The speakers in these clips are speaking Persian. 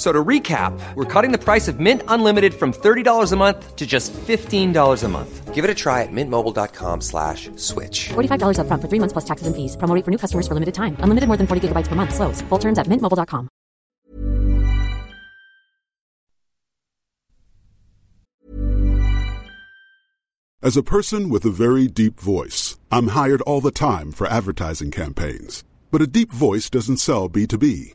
So to recap, we're cutting the price of Mint Unlimited from $30 a month to just $15 a month. Give it a try at mintmobile.com slash switch. $45 up front for three months plus taxes and fees. Promo rate for new customers for limited time. Unlimited more than 40 gigabytes per month. Slows. Full terms at mintmobile.com. As a person with a very deep voice, I'm hired all the time for advertising campaigns. But a deep voice doesn't sell B2B,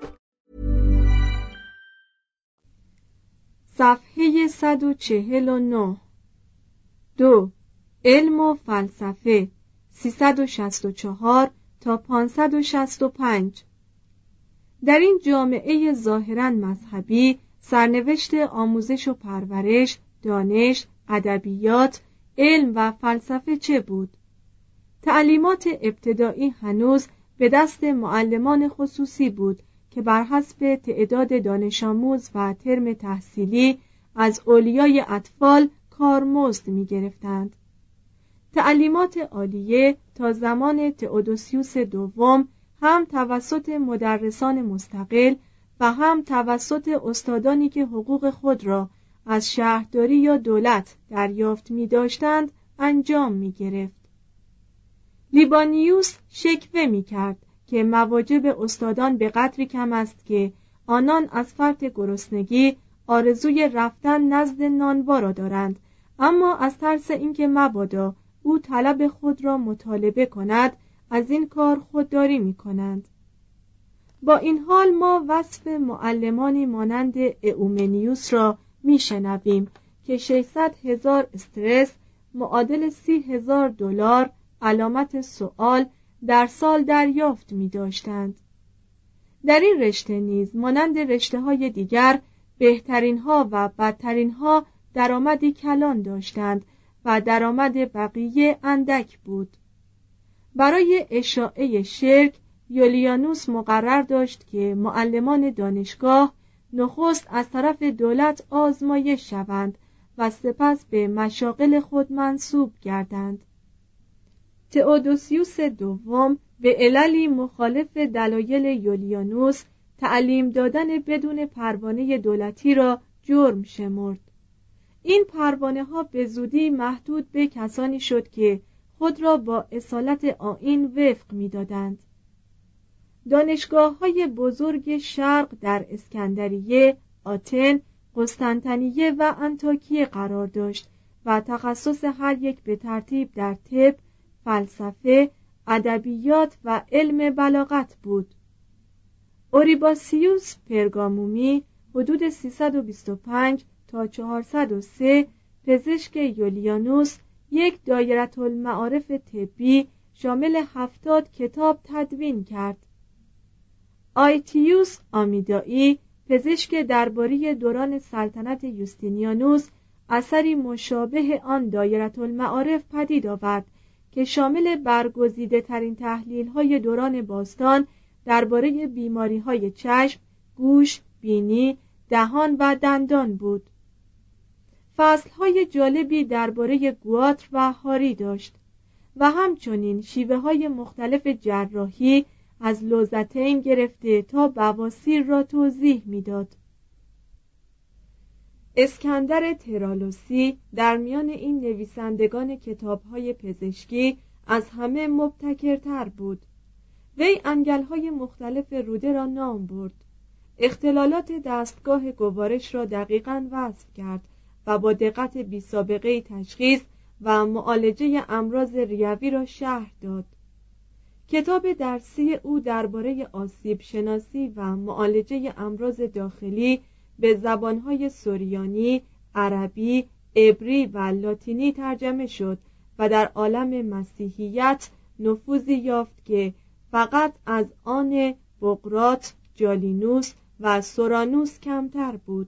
صفحه 149 دو علم و فلسفه. 364 تا 565 در این جامعه ظاهرا مذهبی سرنوشت آموزش و پرورش، دانش، ادبیات، علم و فلسفه چه بود؟ تعلیمات ابتدایی هنوز به دست معلمان خصوصی بود که بر حسب تعداد دانش آموز و ترم تحصیلی از اولیای اطفال کارمزد می گرفتند. تعلیمات عالیه تا زمان تئودوسیوس دوم هم توسط مدرسان مستقل و هم توسط استادانی که حقوق خود را از شهرداری یا دولت دریافت می داشتند انجام می گرفت. لیبانیوس شکوه می کرد که مواجب استادان به قدری کم است که آنان از فرط گرسنگی آرزوی رفتن نزد نانوا را دارند. اما از ترس اینکه مبادا او طلب خود را مطالبه کند از این کار خودداری می کنند با این حال ما وصف معلمانی مانند اومنیوس را میشنویم که 600 هزار استرس معادل سی هزار دلار علامت سوال در سال دریافت می داشتند. در این رشته نیز مانند رشته های دیگر بهترین ها و بدترین ها درآمدی کلان داشتند و درآمد بقیه اندک بود برای اشاعه شرک یولیانوس مقرر داشت که معلمان دانشگاه نخست از طرف دولت آزمایش شوند و سپس به مشاغل خود منصوب گردند تئودوسیوس دوم به عللی مخالف دلایل یولیانوس تعلیم دادن بدون پروانه دولتی را جرم شمرد این پروانه ها به زودی محدود به کسانی شد که خود را با اصالت آین وفق می‌دادند. دانشگاه های بزرگ شرق در اسکندریه، آتن، قسطنطنیه و انتاکیه قرار داشت و تخصص هر یک به ترتیب در طب، فلسفه، ادبیات و علم بلاغت بود. اوریباسیوس پرگامومی حدود 325 تا 403 پزشک یولیانوس یک دایره المعارف طبی شامل هفتاد کتاب تدوین کرد. آیتیوس آمیدایی پزشک درباری دوران سلطنت یوستینیانوس اثری مشابه آن دایرت المعارف پدید آورد که شامل برگزیده ترین تحلیل های دوران باستان درباره بیماری های چشم، گوش، بینی، دهان و دندان بود. فصل های جالبی درباره گواتر و هاری داشت و همچنین شیوه های مختلف جراحی از لوزتین گرفته تا بواسیر را توضیح می‌داد. اسکندر ترالوسی در میان این نویسندگان کتابهای پزشکی از همه مبتکرتر بود. وی انگلهای مختلف روده را نام برد. اختلالات دستگاه گوارش را دقیقا وصف کرد و با دقت بی سابقه تشخیص و معالجه امراض ریوی را شهر داد. کتاب درسی او درباره آسیب شناسی و معالجه امراض داخلی به زبانهای سوریانی، عربی، عبری و لاتینی ترجمه شد و در عالم مسیحیت نفوذی یافت که فقط از آن بقرات، جالینوس و سورانوس کمتر بود.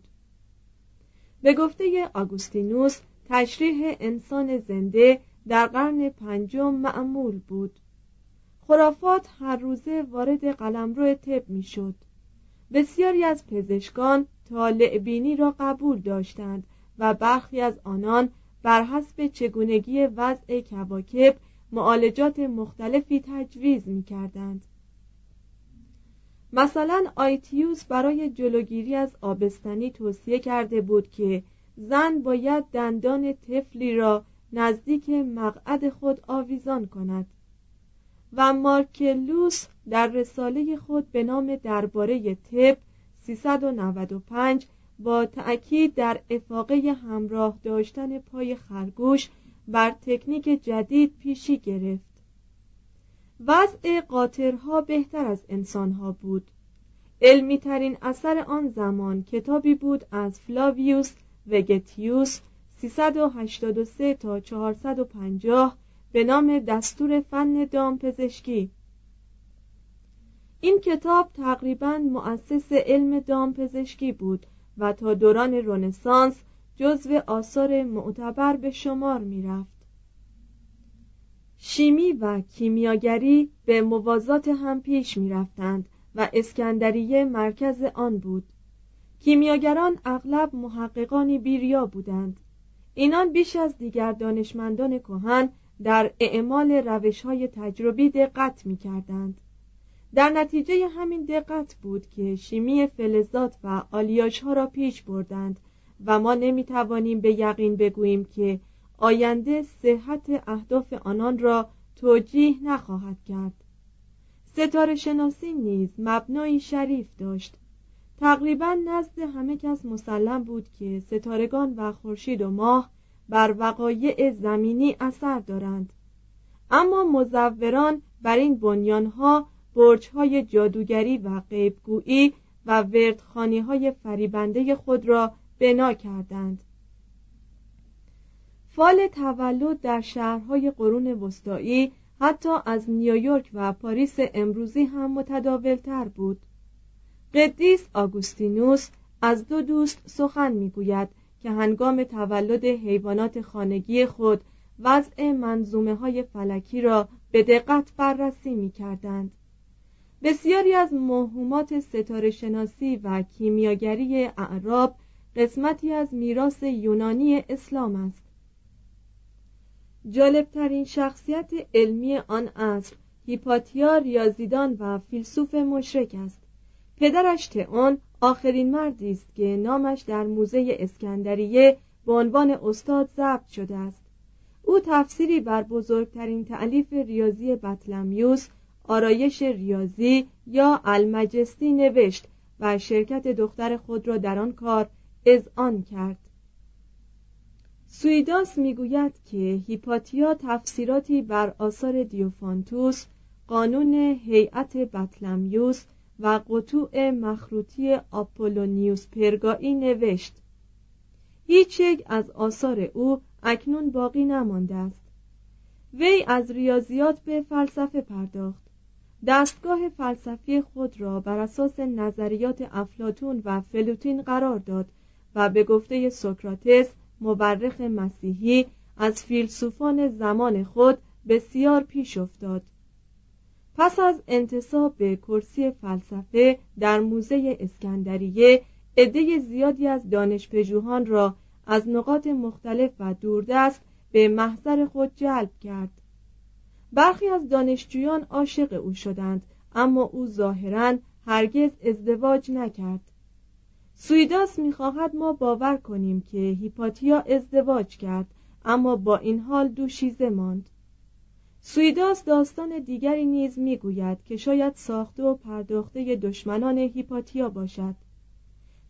به گفته آگوستینوس تشریح انسان زنده در قرن پنجم معمول بود. خرافات هر روزه وارد قلمرو طب می‌شد. بسیاری از پزشکان طالع بینی را قبول داشتند و برخی از آنان بر حسب چگونگی وضع کواکب معالجات مختلفی تجویز می کردند. مثلا آیتیوس برای جلوگیری از آبستنی توصیه کرده بود که زن باید دندان طفلی را نزدیک مقعد خود آویزان کند و مارکلوس در رساله خود به نام درباره طب 395 با تأکید در افاقه همراه داشتن پای خرگوش بر تکنیک جدید پیشی گرفت. وضع قاطرها بهتر از انسانها بود. علمی ترین اثر آن زمان کتابی بود از فلاویوس وگتیوس 383 تا 450 به نام دستور فن دامپزشکی. این کتاب تقریبا مؤسس علم دامپزشکی بود و تا دوران رنسانس جزو آثار معتبر به شمار می‌رفت. شیمی و کیمیاگری به موازات هم پیش می‌رفتند و اسکندریه مرکز آن بود. کیمیاگران اغلب محققانی بیریا بودند. اینان بیش از دیگر دانشمندان کهن در اعمال روش های تجربی دقت می کردند. در نتیجه همین دقت بود که شیمی فلزات و آلیاژ ها را پیش بردند و ما نمی توانیم به یقین بگوییم که آینده صحت اهداف آنان را توجیه نخواهد کرد. ستاره شناسی نیز مبنایی شریف داشت. تقریبا نزد همه کس مسلم بود که ستارگان و خورشید و ماه بر وقایع زمینی اثر دارند. اما مزوران بر این بنیانها برجهای جادوگری و غیبگویی و وردخانی های فریبنده خود را بنا کردند فال تولد در شهرهای قرون وسطایی حتی از نیویورک و پاریس امروزی هم متداولتر بود قدیس آگوستینوس از دو دوست سخن می‌گوید که هنگام تولد حیوانات خانگی خود وضع منظومه های فلکی را به دقت بررسی می کردند. بسیاری از موهومات ستاره شناسی و کیمیاگری اعراب قسمتی از میراث یونانی اسلام است. جالبترین شخصیت علمی آن عصر هیپاتیا ریاضیدان و فیلسوف مشرک است. پدرش تئون آخرین مردی است که نامش در موزه اسکندریه به عنوان استاد ضبط شده است. او تفسیری بر بزرگترین تعلیف ریاضی بطلمیوس آرایش ریاضی یا المجستی نوشت و شرکت دختر خود را در آن کار اذعان کرد. سویداس می‌گوید که هیپاتیا تفسیراتی بر آثار دیوفانتوس قانون هیئت بطلمیوس و قطوع مخروطی آپولونیوس پرگایی نوشت. هیچ یک از آثار او اکنون باقی نمانده است. وی از ریاضیات به فلسفه پرداخت. دستگاه فلسفی خود را بر اساس نظریات افلاطون و فلوطین قرار داد و به گفته سوکراتس مورخ مسیحی از فیلسوفان زمان خود بسیار پیش افتاد. پس از انتصاب به کرسی فلسفه در موزه اسکندریه عده زیادی از دانشپژوهان را از نقاط مختلف و دوردست به محضر خود جلب کرد. برخی از دانشجویان عاشق او شدند اما او ظاهرا هرگز ازدواج نکرد. سویداس می‌خواهد ما باور کنیم که هیپاتیا ازدواج کرد اما با این حال دوشیزه ماند. سویداس داستان دیگری نیز می‌گوید که شاید ساخته و پرداخته دشمنان هیپاتیا باشد.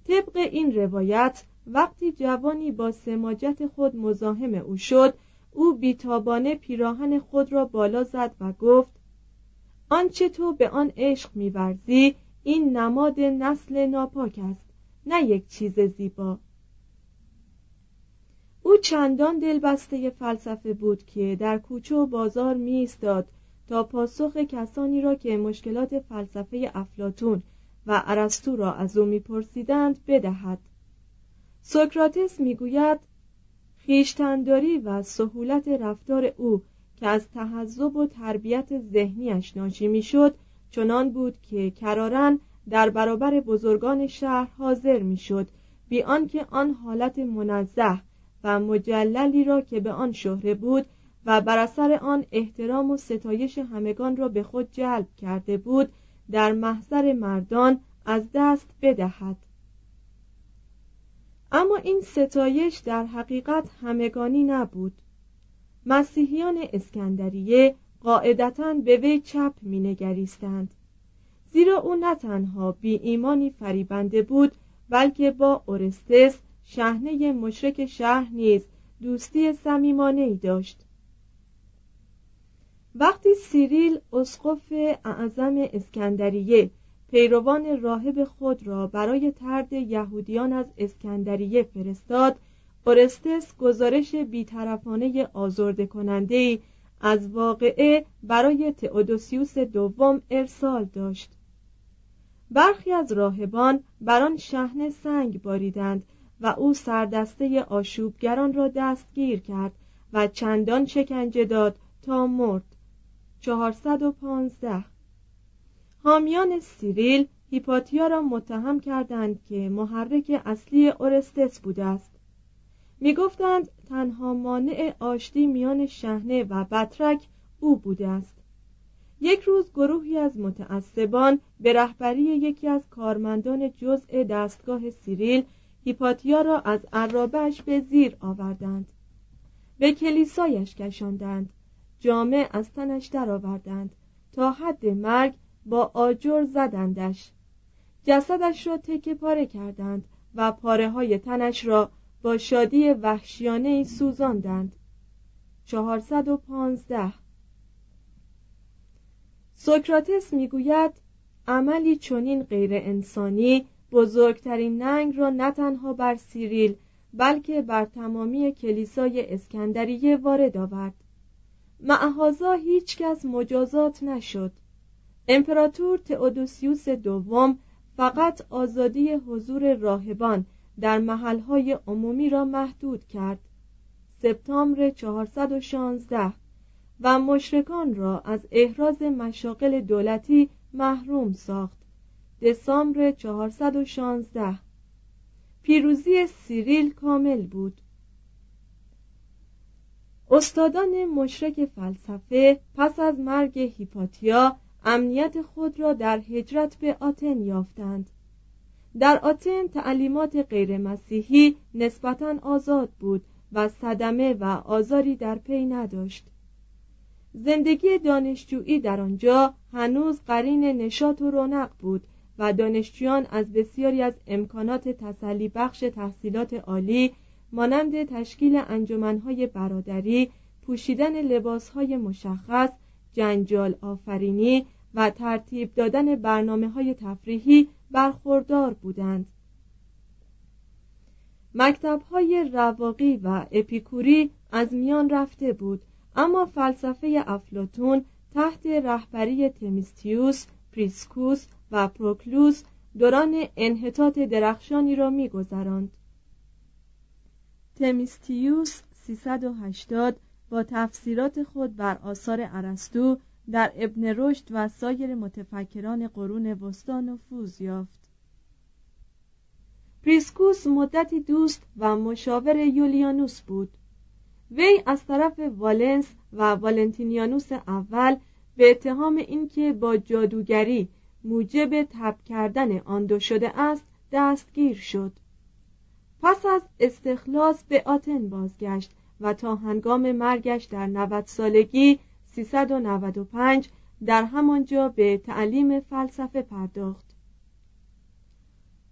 طبق این روایت وقتی جوانی با سماجت خود مزاحم او شد او بیتابانه پیراهن خود را بالا زد و گفت آنچه تو به آن عشق میورزی این نماد نسل ناپاک است نه یک چیز زیبا. او چندان دلبسته فلسفه بود که در کوچه و بازار می تا پاسخ کسانی را که مشکلات فلسفه افلاتون و ارسطو را از او میپرسیدند بدهد. سوکراتس می‌گوید خیشتنداری و سهولت رفتار او که از تحذب و تربیت ذهنیش ناشی می‌شد چنان بود که کرارن در برابر بزرگان شهر حاضر می‌شد. بی آنکه آن حالت منزه و مجللی را که به آن شهره بود و بر اثر آن احترام و ستایش همگان را به خود جلب کرده بود در محضر مردان از دست بدهد. اما این ستایش در حقیقت همگانی نبود. مسیحیان اسکندریه قاعدتا به وی چپ مینگریستند. زیرا او نه تنها بی ایمانی فریبنده بود بلکه با اورستس شهنه مشرک شهر نیز دوستی صمیمانه ای داشت. وقتی سیریل اسقف اعظم اسکندریه پیروان راهب خود را برای ترد یهودیان از اسکندریه فرستاد اورستس گزارش بیطرفانه آزرده کننده از واقعه برای تئودوسیوس دوم ارسال داشت. برخی از راهبان بر آن شهن سنگ باریدند و او سردسته آشوبگران را دستگیر کرد و چندان شکنجه داد تا مرد. 415 حامیان سیریل هیپاتیا را متهم کردند که محرک اصلی اورستس بوده است. می‌گفتند تنها مانع آشتی میان شهنه و بطرک او بوده است. یک روز گروهی از متعصبان به رهبری یکی از کارمندان جزء دستگاه سیریل هیپاتیا را از عرابش به زیر آوردند. به کلیسایش کشاندند. جامع از تنش درآوردند تا حد مرگ با آجر زدندش. جسدش را تکه پاره کردند و پاره های تنش را با شادی وحشیانه سوزاندند. چهارصد و پانزده. سوکراتس می‌گوید عملی چنین غیر انسانی بزرگترین ننگ را نه تنها بر سیریل بلکه بر تمامی کلیسای اسکندریه وارد آورد. معهازا هیچ کس مجازات نشد. امپراتور تئودوسیوس دوم فقط آزادی حضور راهبان در محلهای عمومی را محدود کرد. سپتامبر 416 و مشرکان را از احراز مشاقل دولتی محروم ساخت. دسامبر 416 پیروزی سیریل کامل بود. استادان مشرک فلسفه پس از مرگ هیپاتیا امنیت خود را در هجرت به آتن یافتند. در آتن تعلیمات غیر مسیحی نسبتا آزاد بود و صدمه و آزاری در پی نداشت. زندگی دانشجویی در آنجا هنوز قرین نشاط و رونق بود و دانشجویان از بسیاری از امکانات تسلی بخش تحصیلات عالی مانند تشکیل انجمنهای برادری پوشیدن لباسهای مشخص جنجال آفرینی و ترتیب دادن برنامه های تفریحی برخوردار بودند. مکتب های رواقی و اپیکوری از میان رفته بود اما فلسفه افلاطون تحت رهبری تمیستیوس، پریسکوس و پروکلوس دوران انحطاط درخشانی را میگذراند. تمیستیوس 380 با تفسیرات خود بر آثار ارسطو در ابن رشد و سایر متفکران قرون وسطا نفوذ یافت. پریسکوس مدتی دوست و مشاور یولیانوس بود. وی از طرف والنس و والنتینیانوس اول به اتهام اینکه با جادوگری موجب تب کردن آن دو شده است دستگیر شد. پس از استخلاص به آتن بازگشت و تا هنگام مرگش در 90 سالگی 395 در همانجا به تعلیم فلسفه پرداخت.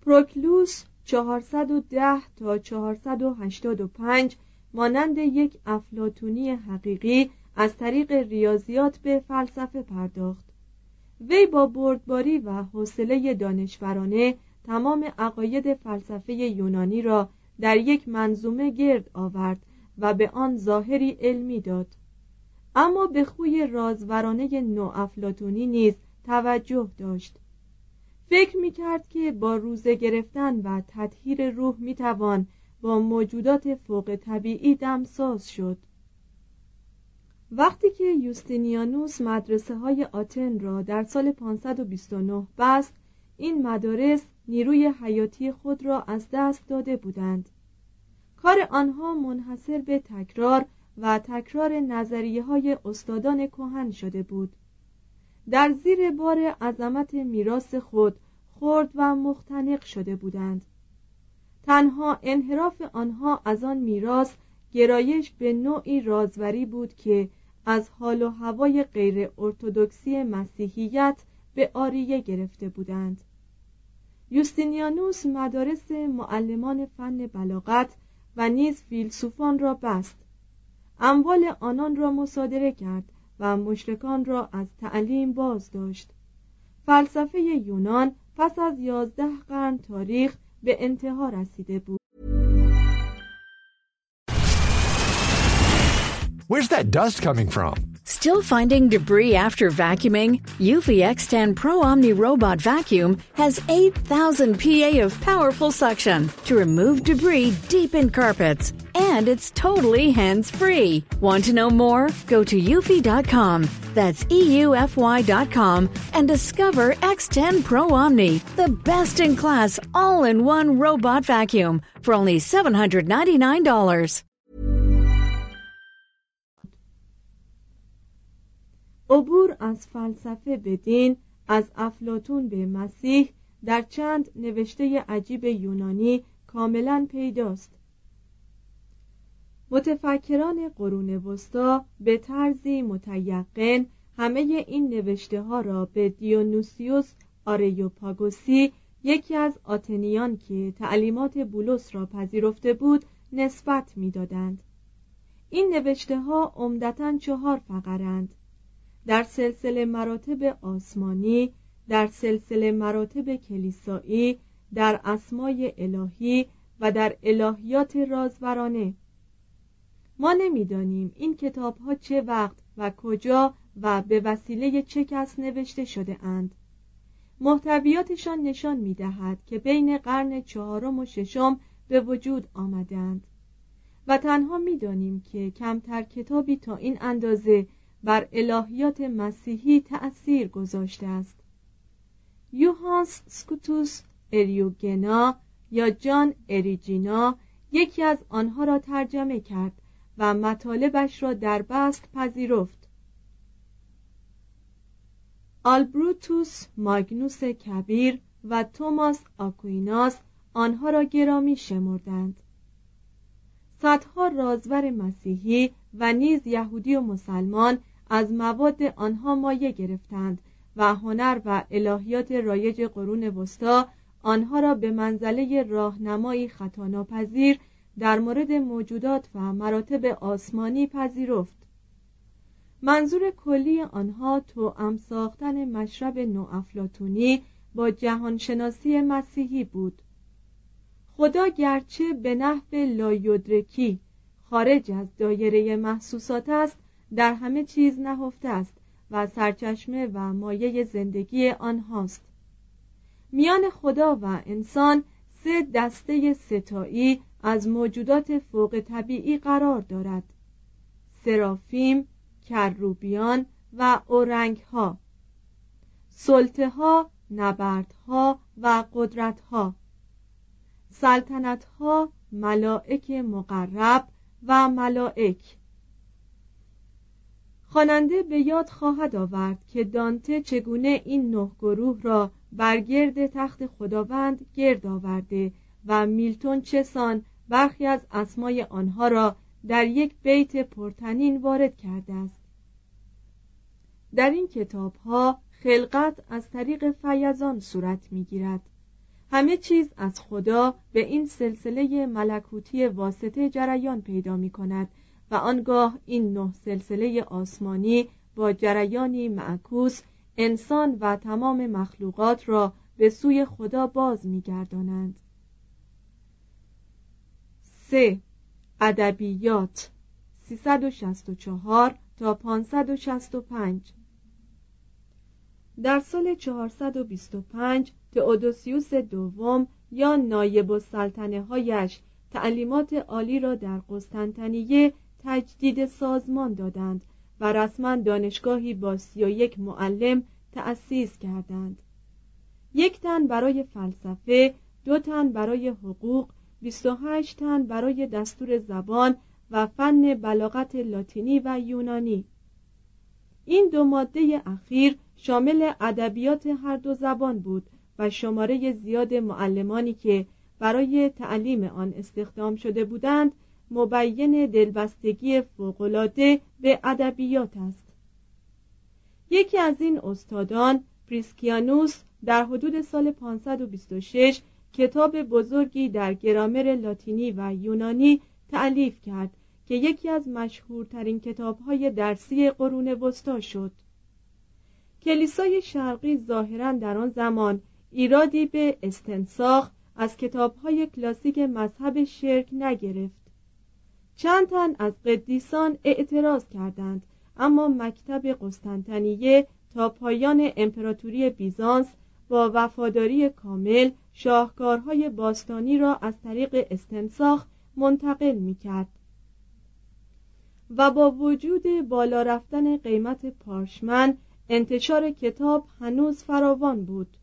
پروکلوس 410 تا 485 مانند یک افلاتونی حقیقی از طریق ریاضیات به فلسفه پرداخت. وی با بردباری و حوصله دانشورانه تمام عقاید فلسفه یونانی را در یک منظومه گرد آورد و به آن ظاهری علمی داد. اما به خوی رازورانه نو افلاتونی نیز توجه داشت. فکر می کرد که با روزه گرفتن و تطهیر روح می توان با موجودات فوق طبیعی دمساز شد. وقتی که یوستینیانوس مدرسه های آتن را در سال 529 بست این مدارس نیروی حیاتی خود را از دست داده بودند. کار آنها منحصر به تکرار و تکرار نظریه های استادان کهن شده بود. در زیر بار عظمت میراث خود خرد و مختنق شده بودند. تنها انحراف آنها از آن میراث گرایش به نوعی رازوری بود که از حال و هوای غیر ارتودکسی مسیحیت به آریه گرفته بودند. یوستینیانوس مدارس معلمان فن بلاغت و نیز فیلسوفان را بست. اموال آنان را مصادره کرد و مشرکان را از تعلیم باز داشت فلسفه یونان پس از یازده قرن تاریخ به انتها رسیده بود Where's that dust coming from? Still finding debris after vacuuming? Eufy X10 Pro Omni Robot Vacuum has 8,000 PA of powerful suction to remove debris deep in carpets. And it's totally hands-free. Want to know more? Go to eufy.com. That's EUFY.com and discover X10 Pro Omni, the best in class all in one robot vacuum for only $799. عبور از فلسفه به دین از افلاتون به مسیح در چند نوشته عجیب یونانی کاملا پیداست متفکران قرون وسطا به طرزی متیقن همه این نوشته ها را به دیونوسیوس آریوپاگوسی یکی از آتنیان که تعلیمات بولس را پذیرفته بود نسبت می‌دادند. این نوشته ها عمدتا چهار فقرند در سلسله مراتب آسمانی در سلسله مراتب کلیسایی در اسمای الهی و در الهیات رازورانه ما نمی‌دانیم این کتاب ها چه وقت و کجا و به وسیله چه کس نوشته شده اند. محتویاتشان نشان می دهد که بین قرن چهارم و ششم به وجود آمدند و تنها می دانیم که کمتر کتابی تا این اندازه بر الهیات مسیحی تأثیر گذاشته است. یوهانس سکوتوس اریوگنا یا جان اریجینا یکی از آنها را ترجمه کرد و مطالبش را در بست پذیرفت. آلبروتوس ماگنوس کبیر و توماس آکویناس آنها را گرامی شمردند. صدها رازور مسیحی و نیز یهودی و مسلمان از مواد آنها مایه گرفتند و هنر و الهیات رایج قرون وسطا آنها را به منزله راهنمایی خطاناپذیر در مورد موجودات و مراتب آسمانی پذیرفت. منظور کلی آنها توأم ساختن مشرب نوافلاتونی با جهانشناسی مسیحی بود. خدا گرچه به نحو لایدرکی خارج از دایره محسوسات است در همه چیز نهفته است و سرچشمه و مایه زندگی آنهاست. میان خدا و انسان سه دسته ستایی از موجودات فوق طبیعی قرار دارد. سرافیم، کروبیان و اورنگ ها سلطه ها، نبرد ها و قدرت ها سلطنت ها، ملائک مقرب و ملائک. خواننده به یاد خواهد آورد که دانته چگونه این نه گروه را برگرد تخت خداوند گرد آورده و میلتون چسان برخی از اسمای آنها را در یک بیت پرتنین وارد کرده است در این کتاب ها خلقت از طریق فیضان صورت می گیرد همه چیز از خدا به این سلسله ملکوتی واسطه جریان پیدا می کند و آنگاه این نه سلسله آسمانی با جریانی معکوس انسان و تمام مخلوقات را به سوی خدا باز می گردانند. سه. ادبیات. 364 تا 565 در سال 425 تئودوسیوس دوم یا نایب و سلطنه هایش تعلیمات عالی را در قسطنطنیه تجدید سازمان دادند و رسما دانشگاهی با سی و یک معلم تأسیس کردند. یک تن برای فلسفه دو تن برای حقوق 28 تن برای دستور زبان و فن بلاغت لاتینی و یونانی. این دو ماده اخیر شامل ادبیات هر دو زبان بود و شماره زیاد معلمانی که برای تعلیم آن استخدام شده بودند مبین دلبستگی فوقالعاده به ادبیات است. یکی از این استادان پریسکیانوس در حدود سال 526 کتاب بزرگی در گرامر لاتینی و یونانی تعلیف کرد که یکی از مشهورترین کتابهای درسی قرون وسطا شد. کلیسای شرقی ظاهرا در آن زمان ایرادی به استنساخ از کتابهای کلاسیک مذهب شرک نگرفت. چند تن از قدیسان اعتراض کردند اما مکتب قسطنطنیه تا پایان امپراتوری بیزانس با وفاداری کامل شاهکارهای باستانی را از طریق استنساخ منتقل می کرد و با وجود بالا رفتن قیمت پارشمن انتشار کتاب هنوز فراوان بود.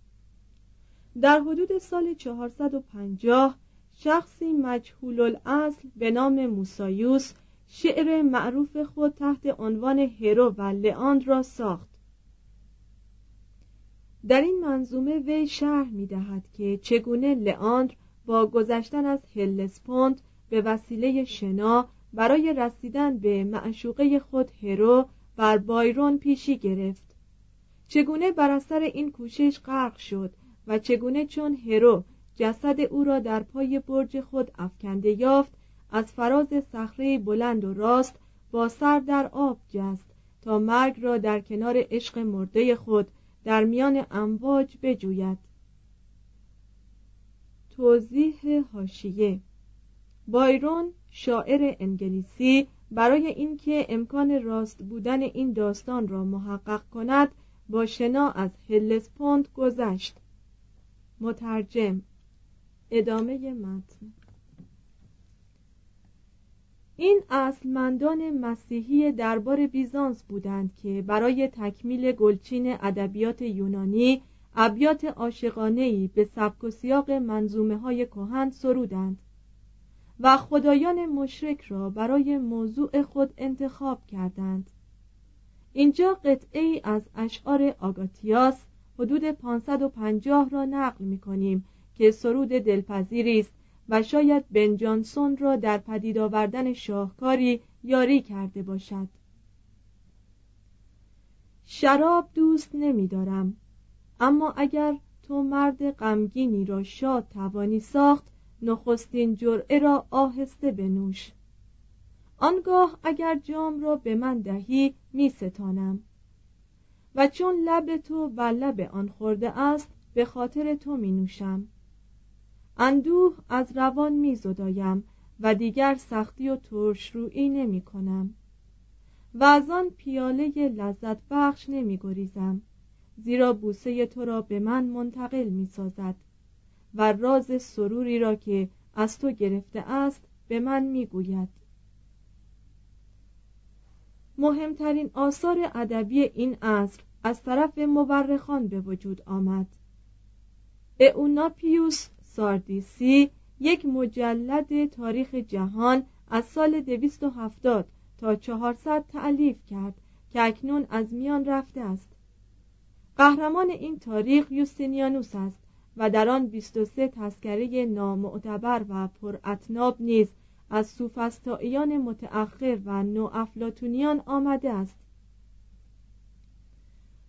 در حدود سال 450 شخصی مجهول الاصل به نام موسایوس شعر معروف خود تحت عنوان هرو و لئاند را ساخت. در این منظومه وی شرح می دهد که چگونه لئاندر با گذشتن از هلسپوند به وسیله شنا برای رسیدن به معشوقه خود هرو بر بایرون پیشی گرفت. چگونه بر اثر این کوشش غرق شد و چگونه چون هرو جسد او را در پای برج خود افکنده یافت از فراز صخره بلند و راست با سر در آب جست تا مرگ را در کنار عشق مرده خود در میان امواج بجوید. توضیح هاشیه بایرون شاعر انگلیسی برای اینکه امکان راست بودن این داستان را محقق کند با شنا از هلسپوند گذشت. مترجم. ادامه متن. این اصلمندان مسیحی دربار بیزانس بودند که برای تکمیل گلچین ادبیات یونانی ابیات عاشقانه‌ای به سبک و سیاق منظومه های کهن سرودند و خدایان مشرک را برای موضوع خود انتخاب کردند. اینجا قطعه ای از اشعار آگاتیاس حدود 550 را نقل می کنیم که سرود دلپذیری است. و شاید بن جانسون را در پدید آوردن شاهکاری یاری کرده باشد. شراب دوست نمیدارم اما اگر تو مرد غمگینی را شاد توانی ساخت نخستین جرعه را آهسته بنوش. آنگاه اگر جام را به من دهی می ستانم و چون لب تو بر لب آن خورده است به خاطر تو می نوشم اندوه از روان می زدایم و دیگر سختی و ترش روی نمی کنم. و از آن پیاله لذت بخش نمی گریزم زیرا بوسه تو را به من منتقل می سازد و راز سروری را که از تو گرفته است به من می‌گوید مهمترین آثار ادبی این عصر از طرف مورخان به وجود آمد. اوناپیوس ساردیسی یک مجلد تاریخ جهان از سال 270 تا 400 تعلیف کرد که اکنون از میان رفته است. قهرمان این تاریخ یوستینیانوس است و در آن 23 تذکره نامعتبر و پراتناب نیز از سوفسطائیان متأخر و نوافلاتونیان آمده است.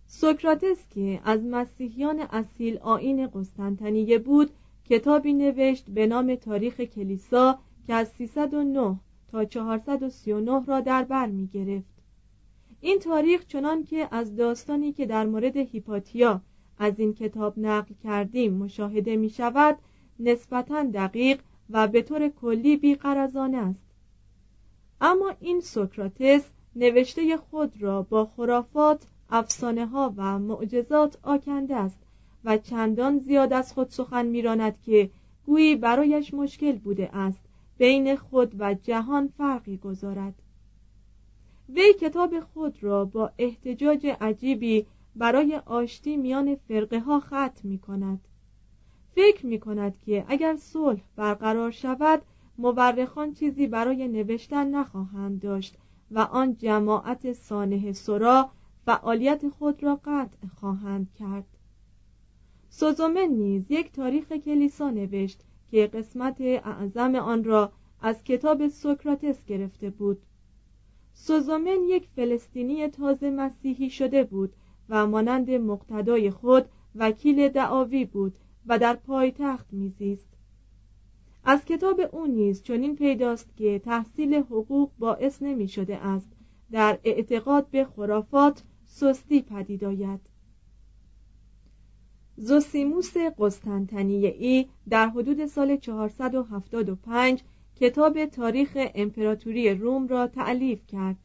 سوکراتس که از مسیحیان اصیل آین قسطنطنیه بود کتابی نوشت به نام تاریخ کلیسا که از 309 تا 439 را در بر می گرفت. این تاریخ چنان که از داستانی که در مورد هیپاتیا از این کتاب نقل کردیم مشاهده می شود نسبتا دقیق و به طور کلی بیقرزانه است اما این سوکراتس نوشته خود را با خرافات افسانه ها و معجزات آکنده است و چندان زیاد از خود سخن میراند که گویی برایش مشکل بوده است. بین خود و جهان فرقی گذارد. وی کتاب خود را با احتجاج عجیبی برای آشتی میان فرقه ها ختم می کند فکر می کند که اگر صلح برقرار شود مورخان چیزی برای نوشتن نخواهند داشت و آن جماعت سانه سرا فعالیت خود را قطع خواهند کرد. سوزومن نیز یک تاریخ کلیسا نوشت که قسمت اعظم آن را از کتاب سوکراتس گرفته بود. سوزومن یک فلسطینی تازه مسیحی شده بود و مانند مقتدای خود وکیل دعاوی بود و در پایتخت میزیست. از کتاب او نیز چنین پیداست که تحصیل حقوق باعث نمی شده است در اعتقاد به خرافات سستی پدید آید. زوسیموس ای در حدود سال 475 کتاب تاریخ امپراتوری روم را تعلیف کرد.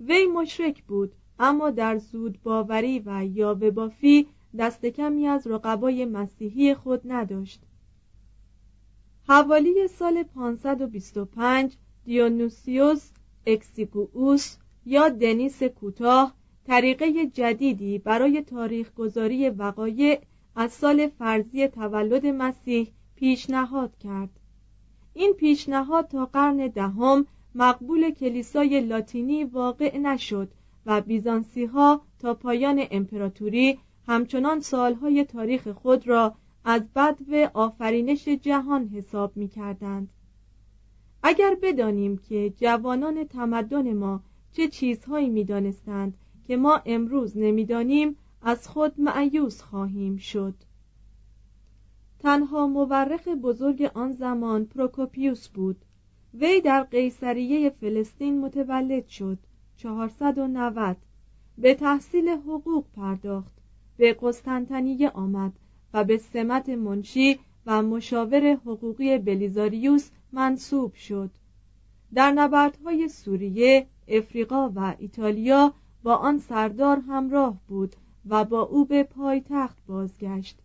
وی مشرک بود اما در زود باوری و یاوه بافی دست کمی از رقبای مسیحی خود نداشت. حوالی سال 525 دیونوسیوس اکسیگووس یا دنیس کوتاه طریقه جدیدی برای تاریخ گذاری وقایع از سال فرضی تولد مسیح پیشنهاد کرد این پیشنهاد تا قرن دهم مقبول کلیسای لاتینی واقع نشد و بیزانسی ها تا پایان امپراتوری همچنان سالهای تاریخ خود را از بدو آفرینش جهان حساب می کردند. اگر بدانیم که جوانان تمدن ما چه چیزهایی می دانستند که ما امروز نمی‌دانیم از خود معیوس خواهیم شد. تنها مورخ بزرگ آن زمان پروکوپیوس بود. وی در قیصریه فلسطین متولد شد 490 به تحصیل حقوق پرداخت به قسطنطنیه آمد و به سمت منشی و مشاور حقوقی بلیزاریوس منصوب شد. در نبردهای سوریه، افریقا و ایتالیا با آن سردار همراه بود و با او به پایتخت بازگشت.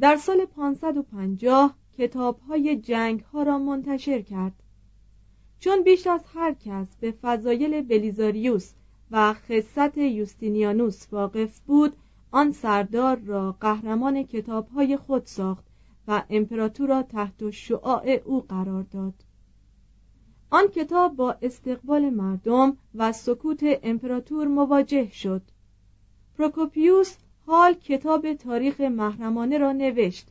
در سال 550 کتاب های جنگ ها را منتشر کرد. چون بیش از هر کس به فضایل بلیزاریوس و خصت یوستینیانوس واقف بود آن سردار را قهرمان کتاب های خود ساخت و امپراتور را تحت شعاع او قرار داد. آن کتاب با استقبال مردم و سکوت امپراتور مواجه شد. پروکوپیوس حال کتاب تاریخ محرمانه را نوشت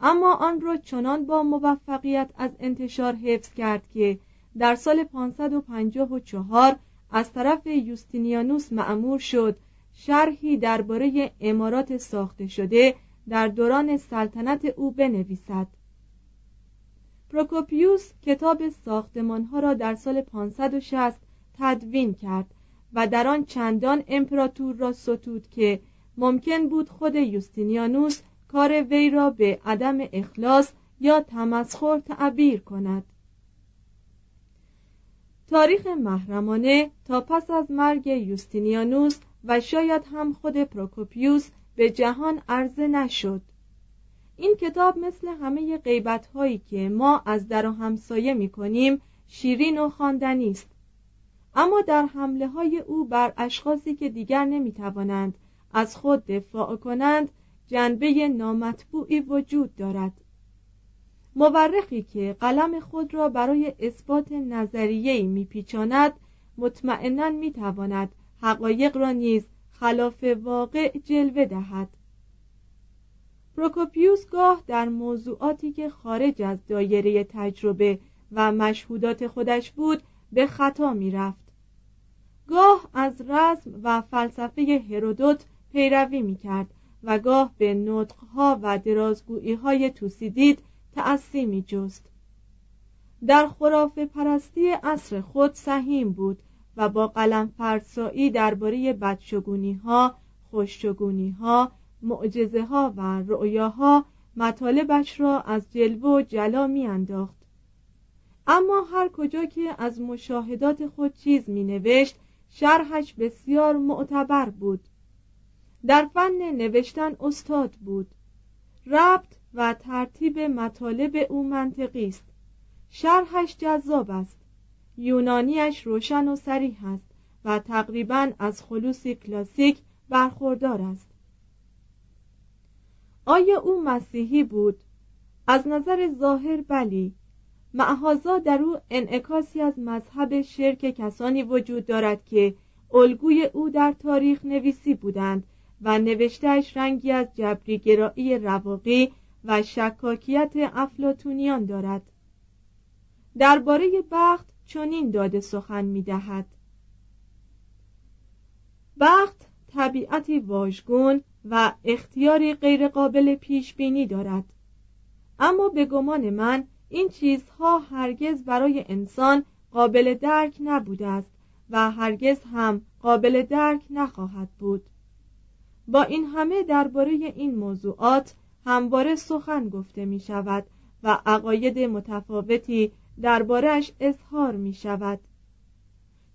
اما آن را چنان با موفقیت از انتشار حفظ کرد که در سال 554 از طرف یوستینیانوس معمور شد شرحی درباره امارات ساخته شده در دوران سلطنت او بنویسد. پروکوپیوس کتاب ساختمان ها را در سال 560 تدوین کرد و در آن چندان امپراتور را ستود که ممکن بود خود یوستینیانوس کار وی را به عدم اخلاص یا تمسخر تعبیر کند. تاریخ محرمانه تا پس از مرگ یوستینیانوس و شاید هم خود پروکوپیوس به جهان عرضه نشد. این کتاب مثل همه غیبت هایی که ما از در و همسایه می کنیم شیرین و خواندنی است. اما در حمله های او بر اشخاصی که دیگر نمی توانند از خود دفاع کنند جنبه نامطبوعی وجود دارد. مورخی که قلم خود را برای اثبات نظریه‌ای میپیچاند مطمئنا می‌تواند حقایق را نیز خلاف واقع جلوه دهد. پروکوپیوس گاه در موضوعاتی که خارج از دایره تجربه و مشهودات خودش بود به خطا می‌رفت گاه از رسم و فلسفه هرودوت پیروی می‌کرد و گاه به نطقها و درازگویی های توسیدید تأسی می جست. در خراف پرستی عصر خود سهیم بود و با قلم فرسایی درباره بدشگونی ها، خوششگونی ها، معجزه ها و رؤیاها مطالبش را از جلو و جلا می انداخت. اما هر کجا که از مشاهدات خود چیز می نوشت شرحش بسیار معتبر بود. در فن نوشتن استاد بود. ربط و ترتیب مطالب او منطقی است. شرحش جذاب است. یونانیش روشن و سریح است و تقریبا از خلوصی کلاسیک برخوردار است. آیا او مسیحی بود؟ از نظر ظاهر بلی معهازا در او انعکاسی از مذهب شرک کسانی وجود دارد که الگوی او در تاریخ نویسی بودند و نوشتهش رنگی از جبریگرایی رواقی و شکاکیت افلاتونیان دارد. درباره بخت چنین داده سخن می دهد بخت طبیعتی واژگون و اختیاری غیرقابل پیش بینی دارد. اما به گمان من این چیزها هرگز برای انسان قابل درک نبوده است و هرگز هم قابل درک نخواهد بود. با این همه درباره این موضوعات همواره سخن گفته می شود و عقاید متفاوتی دربارهش اظهار می شود.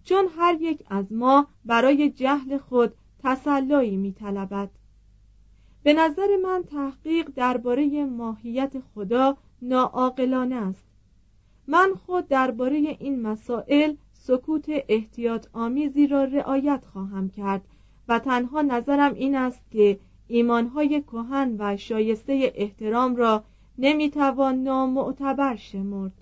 چون هر یک از ما برای جهل خود تسلایی می طلبد. به نظر من تحقیق درباره ماهیت خدا ناعاقلانه است. من خود درباره این مسائل سکوت احتیاط آمیزی را رعایت خواهم کرد و تنها نظرم این است که ایمانهای کهن و شایسته احترام را نمی‌توان نامعتبر شمرد.